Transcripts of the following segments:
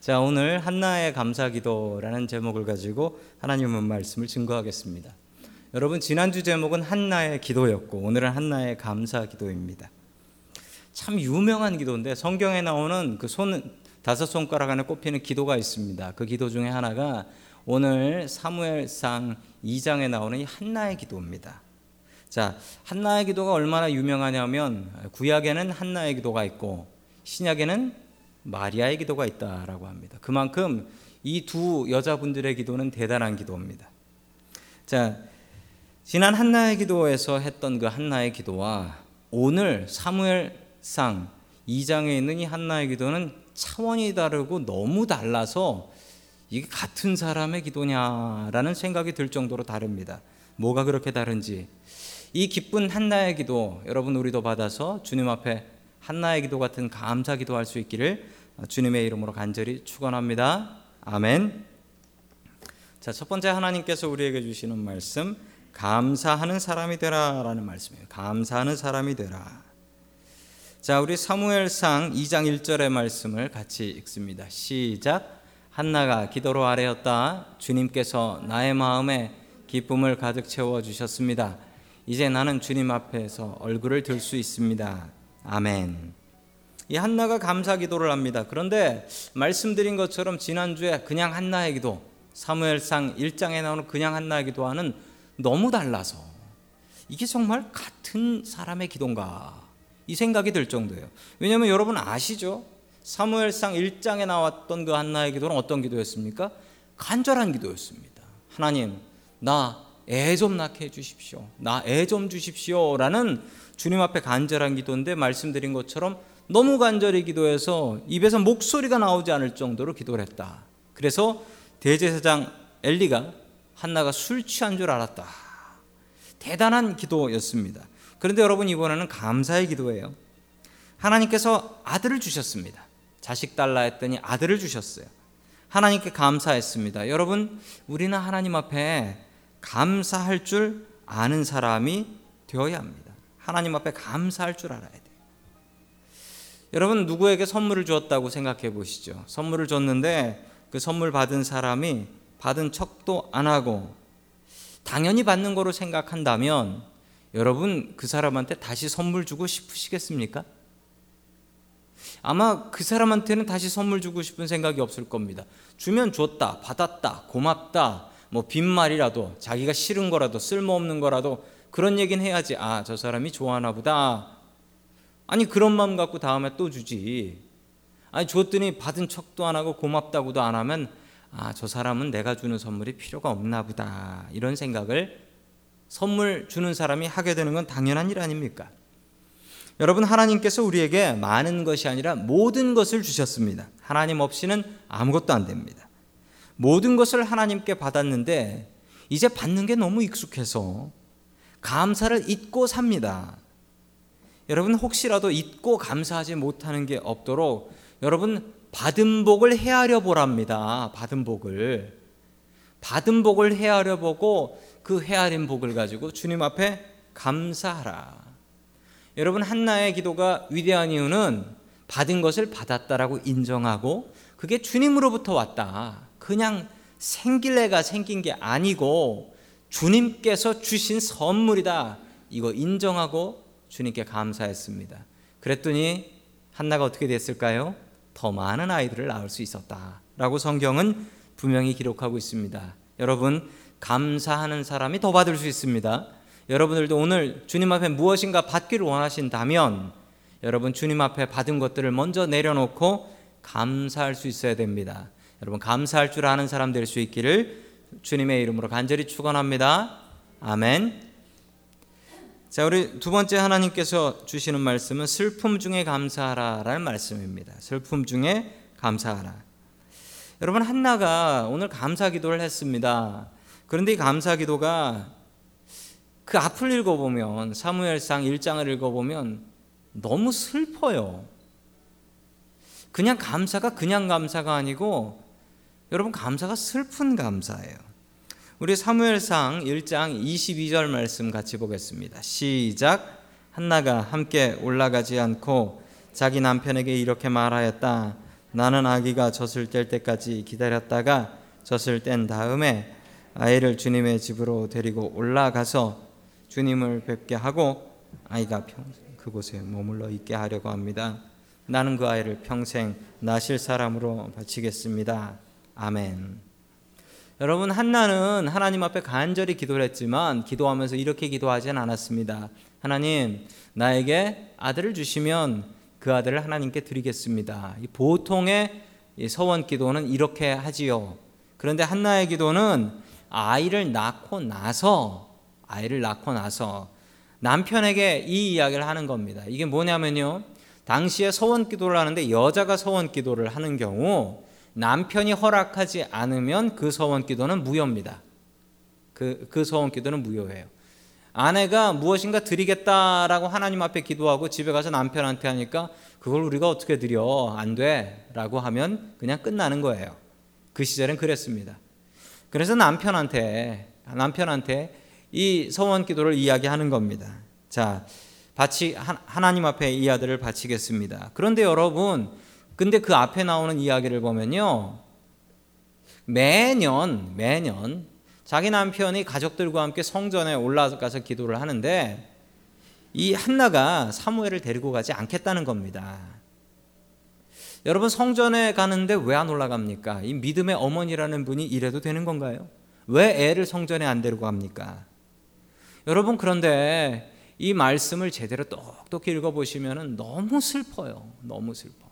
자, 오늘 한나의 감사 기도라는 제목을 가지고 하나님의 말씀을 증거하겠습니다. 여러분, 지난주 제목은 한나의 기도였고 오늘은 한나의 감사 기도입니다. 참 유명한 기도인데 성경에 나오는 그 손 다섯 손가락 안에 꼽히는 기도가 있습니다. 그 기도 중에 하나가 오늘 사무엘상 2장에 나오는 이 한나의 기도입니다. 자, 한나의 기도가 얼마나 유명하냐면 구약에는 한나의 기도가 있고 신약에는 마리아의 기도가 있다라고 합니다. 그만큼 이 두 여자분들의 기도는 대단한 기도입니다. 자, 지난 한나의 기도에서 했던 그 한나의 기도와 오늘 사무엘상 2장에 있는 이 한나의 기도는 차원이 다르고 너무 달라서 이게 같은 사람의 기도냐라는 생각이 들 정도로 다릅니다. 뭐가 그렇게 다른지. 이 기쁜 한나의 기도 여러분 우리도 받아서 주님 앞에 한나의 기도 같은 감사 기도할 수 있기를 주님의 이름으로 간절히 축원합니다. 아멘. 자, 첫 번째 하나님께서 우리에게 주시는 말씀 감사하는 사람이 되라라는 말씀이에요. 감사하는 사람이 되라. 자, 우리 사무엘상 2장 1절의 말씀을 같이 읽습니다. 시작. 한나가 기도로 아뢰었다. 주님께서 나의 마음에 기쁨을 가득 채워 주셨습니다. 이제 나는 주님 앞에서 얼굴을 들 수 있습니다. 아멘. 이 한나가 감사 기도를 합니다. 그런데 말씀드린 것처럼 지난주에 그냥 한나의 기도, 사무엘상 1장에 나오는 그냥 한나의 기도와는 너무 달라서 이게 정말 같은 사람의 기도인가? 이 생각이 들 정도예요. 왜냐하면 여러분 아시죠? 사무엘상 1장에 나왔던 그 한나의 기도는 어떤 기도였습니까? 간절한 기도였습니다. 하나님, 나 애 좀 낳게 해 주십시오. 나 애 좀 주십시오. 라는 주님 앞에 간절한 기도인데 말씀드린 것처럼 너무 간절히 기도해서 입에서 목소리가 나오지 않을 정도로 기도를 했다. 그래서 대제사장 엘리가 한나가 술 취한 줄 알았다. 대단한 기도였습니다. 그런데 여러분 이번에는 감사의 기도예요. 하나님께서 아들을 주셨습니다. 자식 달라 했더니 아들을 주셨어요. 하나님께 감사했습니다. 여러분, 우리는 하나님 앞에 감사할 줄 아는 사람이 되어야 합니다. 하나님 앞에 감사할 줄 알아야 돼요. 여러분 누구에게 선물을 주었다고 생각해 보시죠. 선물을 줬는데 그 선물 받은 사람이 받은 척도 안 하고 당연히 받는 거로 생각한다면 여러분 그 사람한테 다시 선물 주고 싶으시겠습니까? 아마 그 사람한테는 다시 선물 주고 싶은 생각이 없을 겁니다. 주면 줬다, 받았다, 고맙다, 뭐 빈말이라도 자기가 싫은 거라도 쓸모없는 거라도 그런 얘기는 해야지. 아, 저 사람이 좋아하나 보다. 아니 그런 마음 갖고 다음에 또 주지. 아니 줬더니 받은 척도 안 하고 고맙다고도 안 하면 아 저 사람은 내가 주는 선물이 필요가 없나 보다 이런 생각을 선물 주는 사람이 하게 되는 건 당연한 일 아닙니까? 여러분 하나님께서 우리에게 많은 것이 아니라 모든 것을 주셨습니다. 하나님 없이는 아무것도 안 됩니다. 모든 것을 하나님께 받았는데 이제 받는 게 너무 익숙해서 감사를 잊고 삽니다. 여러분 혹시라도 잊고 감사하지 못하는 게 없도록 여러분 받은 복을 헤아려 보랍니다. 받은 복을 받은 복을 헤아려 보고 그 헤아린 복을 가지고 주님 앞에 감사하라. 여러분 한나의 기도가 위대한 이유는 받은 것을 받았다라고 인정하고 그게 주님으로부터 왔다. 그냥 생길래가 생긴 게 아니고 주님께서 주신 선물이다. 이거 인정하고 주님께 감사했습니다. 그랬더니 한나가 어떻게 됐을까요? 더 많은 아이들을 낳을 수 있었다 라고 성경은 분명히 기록하고 있습니다. 여러분 감사하는 사람이 더 받을 수 있습니다. 여러분들도 오늘 주님 앞에 무엇인가 받기를 원하신다면 여러분 주님 앞에 받은 것들을 먼저 내려놓고 감사할 수 있어야 됩니다. 여러분 감사할 줄 아는 사람 될 수 있기를 주님의 이름으로 간절히 축원합니다. 아멘. 자, 우리 두 번째 하나님께서 주시는 말씀은 슬픔 중에 감사하라라는 말씀입니다. 슬픔 중에 감사하라. 여러분 한나가 오늘 감사 기도를 했습니다. 그런데 이 감사 기도가 그 앞을 읽어 보면 사무엘상 1장을 읽어 보면 너무 슬퍼요. 그냥 감사가 그냥 감사가 아니고 여러분 감사가 슬픈 감사예요. 우리 사무엘상 1장 22절 말씀 같이 보겠습니다. 시작. 한나가 함께 올라가지 않고 자기 남편에게 이렇게 말하였다. 나는 아기가 젖을 뗄 때까지 기다렸다가 젖을 뗀 다음에 아이를 주님의 집으로 데리고 올라가서 주님을 뵙게 하고 아이가 평생 그곳에 머물러 있게 하려고 합니다. 나는 그 아이를 평생 나실 사람으로 바치겠습니다. 아멘. 여러분 한나는 하나님 앞에 간절히 기도를 했지만 기도하면서 이렇게 기도하진 않았습니다. 하나님 나에게 아들을 주시면 그 아들을 하나님께 드리겠습니다. 보통의 서원 기도는 이렇게 하지요. 그런데 한나의 기도는 아이를 낳고 나서 아이를 낳고 나서 남편에게 이 이야기를 하는 겁니다. 이게 뭐냐면요. 당시에 서원 기도를 하는데 여자가 서원 기도를 하는 경우 남편이 허락하지 않으면 그 서원 기도는 무효입니다. 그, 그 서원 기도는 무효예요. 아내가 무엇인가 드리겠다라고 하나님 앞에 기도하고 집에 가서 남편한테 하니까 그걸 우리가 어떻게 드려? 안 돼. 라고 하면 그냥 끝나는 거예요. 그 시절엔 그랬습니다. 그래서 남편한테, 남편한테 이 서원 기도를 이야기하는 겁니다. 자, 바치, 하나님 앞에 이 아들을 바치겠습니다. 그런데 여러분, 근데 그 앞에 나오는 이야기를 보면요. 매년, 매년 자기 남편이 가족들과 함께 성전에 올라가서 기도를 하는데 이 한나가 사무엘을 데리고 가지 않겠다는 겁니다. 여러분 성전에 가는데 왜 안 올라갑니까? 이 믿음의 어머니라는 분이 이래도 되는 건가요? 왜 애를 성전에 안 데리고 갑니까? 여러분 그런데 이 말씀을 제대로 똑똑히 읽어보시면 너무 슬퍼요. 너무 슬퍼.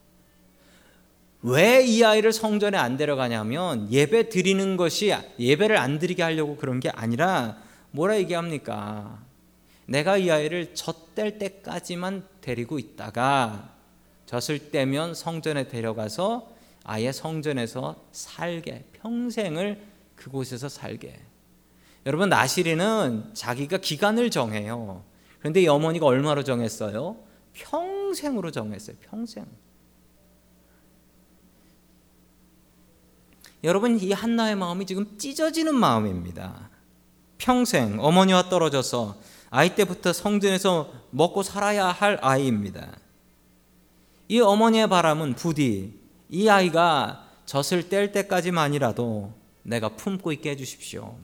왜 이 아이를 성전에 안 데려가냐면 예배 드리는 것이 예배를 안 드리게 하려고 그런 게 아니라 뭐라 얘기합니까? 내가 이 아이를 젖될 때까지만 데리고 있다가 젖을 떼면 성전에 데려가서 아예 성전에서 살게 평생을 그곳에서 살게 여러분 나시리는 자기가 기간을 정해요. 그런데 이 어머니가 얼마로 정했어요? 평생으로 정했어요. 평생. 여러분 이 한나의 마음이 지금 찢어지는 마음입니다. 평생 어머니와 떨어져서 아이 때부터 성전에서 먹고 살아야 할 아이입니다. 이 어머니의 바람은 부디 이 아이가 젖을 뗄 때까지만이라도 내가 품고 있게 해주십시오.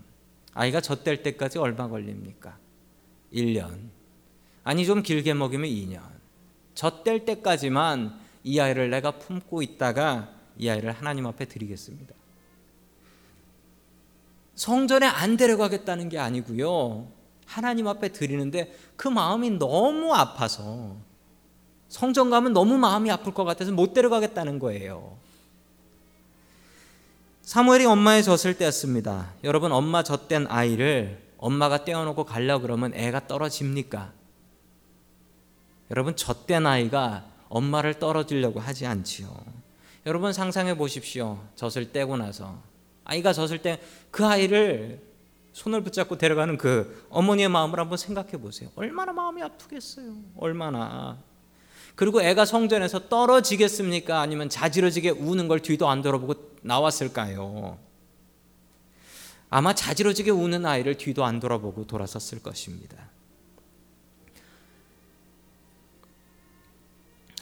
아이가 젖될 때까지 얼마 걸립니까? 1년. 아니 좀 길게 먹이면 2년. 젖될 때까지만 이 아이를 내가 품고 있다가 이 아이를 하나님 앞에 드리겠습니다. 성전에 안 데려가겠다는 게 아니고요. 하나님 앞에 드리는데 그 마음이 너무 아파서 성전 가면 너무 마음이 아플 것 같아서 못 데려가겠다는 거예요. 사무엘이 엄마의 젖을 떼었습니다. 여러분 엄마 젖된 아이를 엄마가 떼어놓고 가려 그러면 애가 떨어집니까? 여러분 젖된 아이가 엄마를 떨어지려고 하지 않지요. 여러분 상상해 보십시오. 젖을 떼고 나서 아이가 젖을 때 그 아이를 손을 붙잡고 데려가는 그 어머니의 마음을 한번 생각해 보세요. 얼마나 마음이 아프겠어요. 얼마나. 그리고 애가 성전에서 떨어지겠습니까? 아니면 자지러지게 우는 걸 뒤도 안 돌아보고 나왔을까요? 아마 자지러지게 우는 아이를 뒤도 안 돌아보고 돌아섰을 것입니다.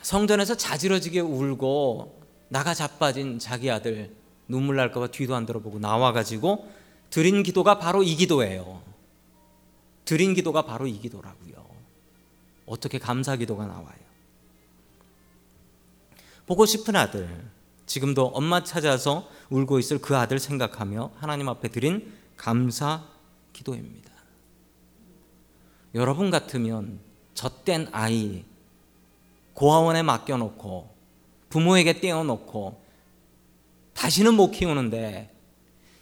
성전에서 자지러지게 울고 나가 자빠진 자기 아들 눈물 날까봐 뒤도 안 돌아보고 나와가지고 드린 기도가 바로 이 기도예요. 드린 기도가 바로 이 기도라고요. 어떻게 감사 기도가 나와요? 보고 싶은 아들, 지금도 엄마 찾아서 울고 있을 그 아들 생각하며 하나님 앞에 드린 감사 기도입니다. 여러분 같으면 젖된 아이 고아원에 맡겨놓고 부모에게 떼어놓고 다시는 못 키우는데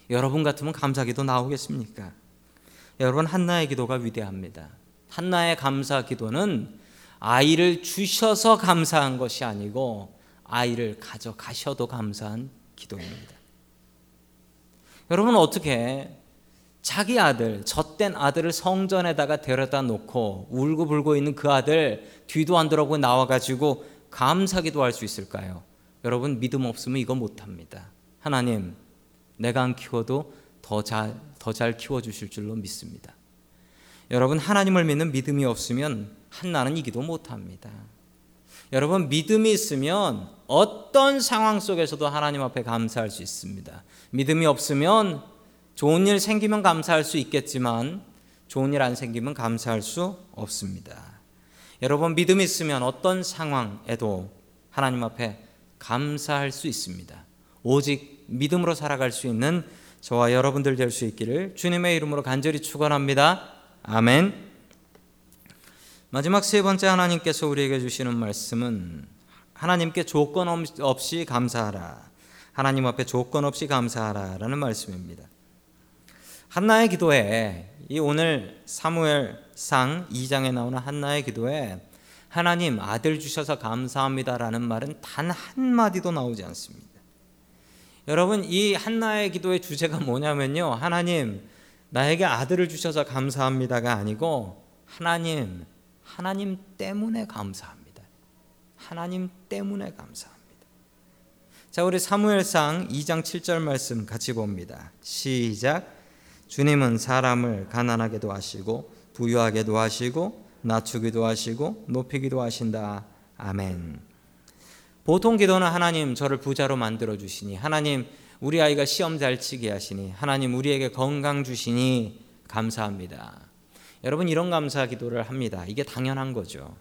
여러분 같으면 감사기도 나오겠습니까? 여러분 한나의 기도가 위대합니다. 한나의 감사 기도는 아이를 주셔서 감사한 것이 아니고 아이를 가져가셔도 감사한 기도입니다. 여러분 어떻게 자기 아들, 젖된 아들을 성전에다가 데려다 놓고 울고 불고 있는 그 아들 뒤도 안 돌아보고 나와가지고 감사기도 할 수 있을까요? 여러분 믿음 없으면 이거 못 합니다. 하나님, 내가 안 키워도 더 잘, 더 잘 키워 주실 줄로 믿습니다. 여러분 하나님을 믿는 믿음이 없으면 한나는 이기도 못 합니다. 여러분 믿음이 있으면 어떤 상황 속에서도 하나님 앞에 감사할 수 있습니다. 믿음이 없으면 좋은 일 생기면 감사할 수 있겠지만 좋은 일 안 생기면 감사할 수 없습니다. 여러분 믿음이 있으면 어떤 상황에도 하나님 앞에 감사할 수 있습니다. 오직 믿음으로 살아갈 수 있는 저와 여러분들 될 수 있기를 주님의 이름으로 간절히 축원합니다. 아멘. 마지막 세 번째 하나님께서 우리에게 주시는 말씀은 하나님께 조건 없이 감사하라. 하나님 앞에 조건 없이 감사하라라는 말씀입니다. 한나의 기도에 이 오늘 사무엘상 2장에 나오는 한나의 기도에 하나님 아들 주셔서 감사합니다라는 말은 단 한마디도 나오지 않습니다. 여러분 이 한나의 기도의 주제가 뭐냐면요. 하나님 나에게 아들을 주셔서 감사합니다가 아니고 하나님 하나님 때문에 감사합니다. 하나님 때문에 감사합니다. 자, 우리 사무엘상 2장 7절 말씀 같이 봅니다. 시작. 주님은 사람을 가난하게도 하시고 부유하게도 하시고 낮추기도 하시고 높이기도 하신다. 아멘. 보통 기도는 하나님 저를 부자로 만들어 주시니 하나님 우리 아이가 시험 잘 치게 하시니 하나님 우리에게 건강 주시니 감사합니다. 여러분 이런 감사 기도를 합니다. 이게 당연한 거죠.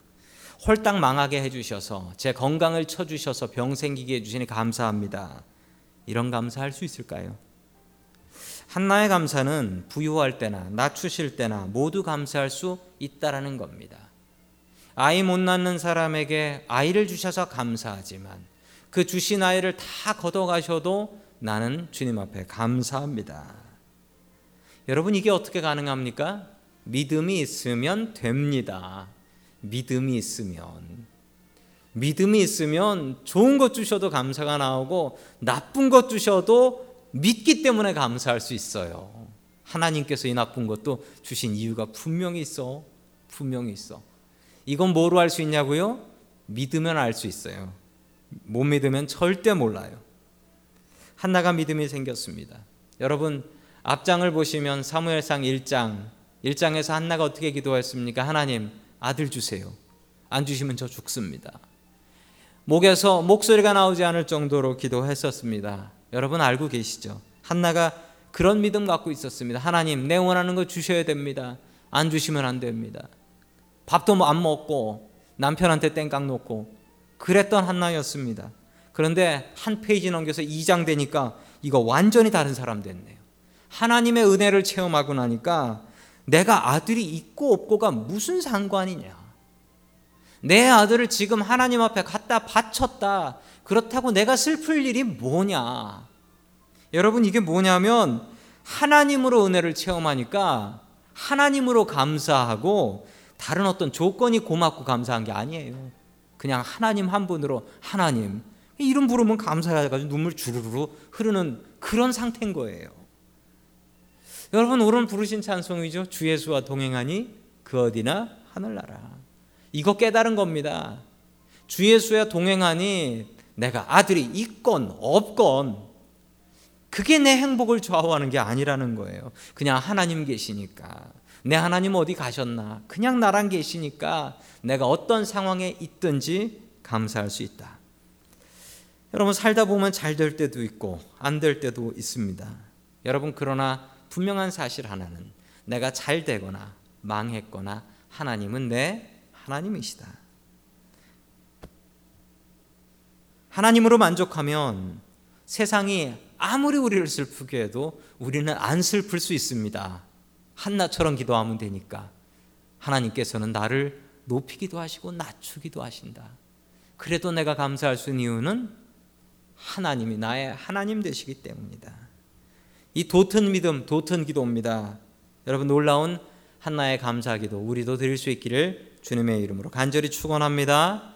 홀딱 망하게 해주셔서 제 건강을 쳐주셔서 병 생기게 해주시니 감사합니다. 이런 감사할 수 있을까요? 한나의 감사는 부유할 때나 낮추실 때나 모두 감사할 수 있다라는 겁니다. 아이 못 낳는 사람에게 아이를 주셔서 감사하지만 그 주신 아이를 다 걷어가셔도 나는 주님 앞에 감사합니다. 여러분 이게 어떻게 가능합니까? 믿음이 있으면 됩니다. 믿음이 있으면 믿음이 있으면 좋은 것 주셔도 감사가 나오고 나쁜 것 주셔도 믿기 때문에 감사할 수 있어요. 하나님께서 이 나쁜 것도 주신 이유가 분명히 있어. 분명히 있어. 이건 뭐로 알 수 있냐고요? 믿으면 알 수 있어요. 못 믿으면 절대 몰라요. 한나가 믿음이 생겼습니다. 여러분 앞장을 보시면 사무엘상 1장 1장에서 한나가 어떻게 기도했습니까? 하나님 아들 주세요. 안 주시면 저 죽습니다. 목에서 목소리가 나오지 않을 정도로 기도했었습니다. 여러분 알고 계시죠? 한나가 그런 믿음 갖고 있었습니다. 하나님 내 원하는 거 주셔야 됩니다. 안 주시면 안 됩니다. 밥도 뭐안 먹고 남편한테 땡깡 놓고 그랬던 한나였습니다. 그런데 한 페이지 넘겨서 2장 되니까 이거 완전히 다른 사람 됐네요. 하나님의 은혜를 체험하고 나니까 내가 아들이 있고 없고가 무슨 상관이냐. 내 아들을 지금 하나님 앞에 갖다 바쳤다. 그렇다고 내가 슬플 일이 뭐냐. 여러분, 이게 뭐냐면 하나님으로 은혜를 체험하니까 하나님으로 감사하고 다른 어떤 조건이 고맙고 감사한 게 아니에요. 그냥 하나님 한 분으로 하나님. 이름 부르면 감사해가지고 눈물 주르르 흐르는 그런 상태인 거예요. 여러분 오늘 부르신 찬송이죠. 주 예수와 동행하니 그 어디나 하늘나라. 이거 깨달은 겁니다. 주 예수와 동행하니 내가 아들이 있건 없건 그게 내 행복을 좌우하는 게 아니라는 거예요. 그냥 하나님 계시니까. 내 하나님 어디 가셨나? 그냥 나랑 계시니까 내가 어떤 상황에 있든지 감사할 수 있다. 여러분 살다 보면 잘 될 때도 있고 안 될 때도 있습니다. 여러분 그러나 분명한 사실 하나는 내가 잘 되거나 망했거나 하나님은 내 하나님이시다. 하나님으로 만족하면 세상이 아무리 우리를 슬프게 해도 우리는 안 슬플 수 있습니다. 한나처럼 기도하면 되니까 하나님께서는 나를 높이기도 하시고 낮추기도 하신다. 그래도 내가 감사할 수 있는 이유는 하나님이 나의 하나님 되시기 때문이다. 이 도튼 믿음, 도튼 기도입니다. 여러분 놀라운 한나의 감사 기도 우리도 드릴 수 있기를 주님의 이름으로 간절히 축원합니다.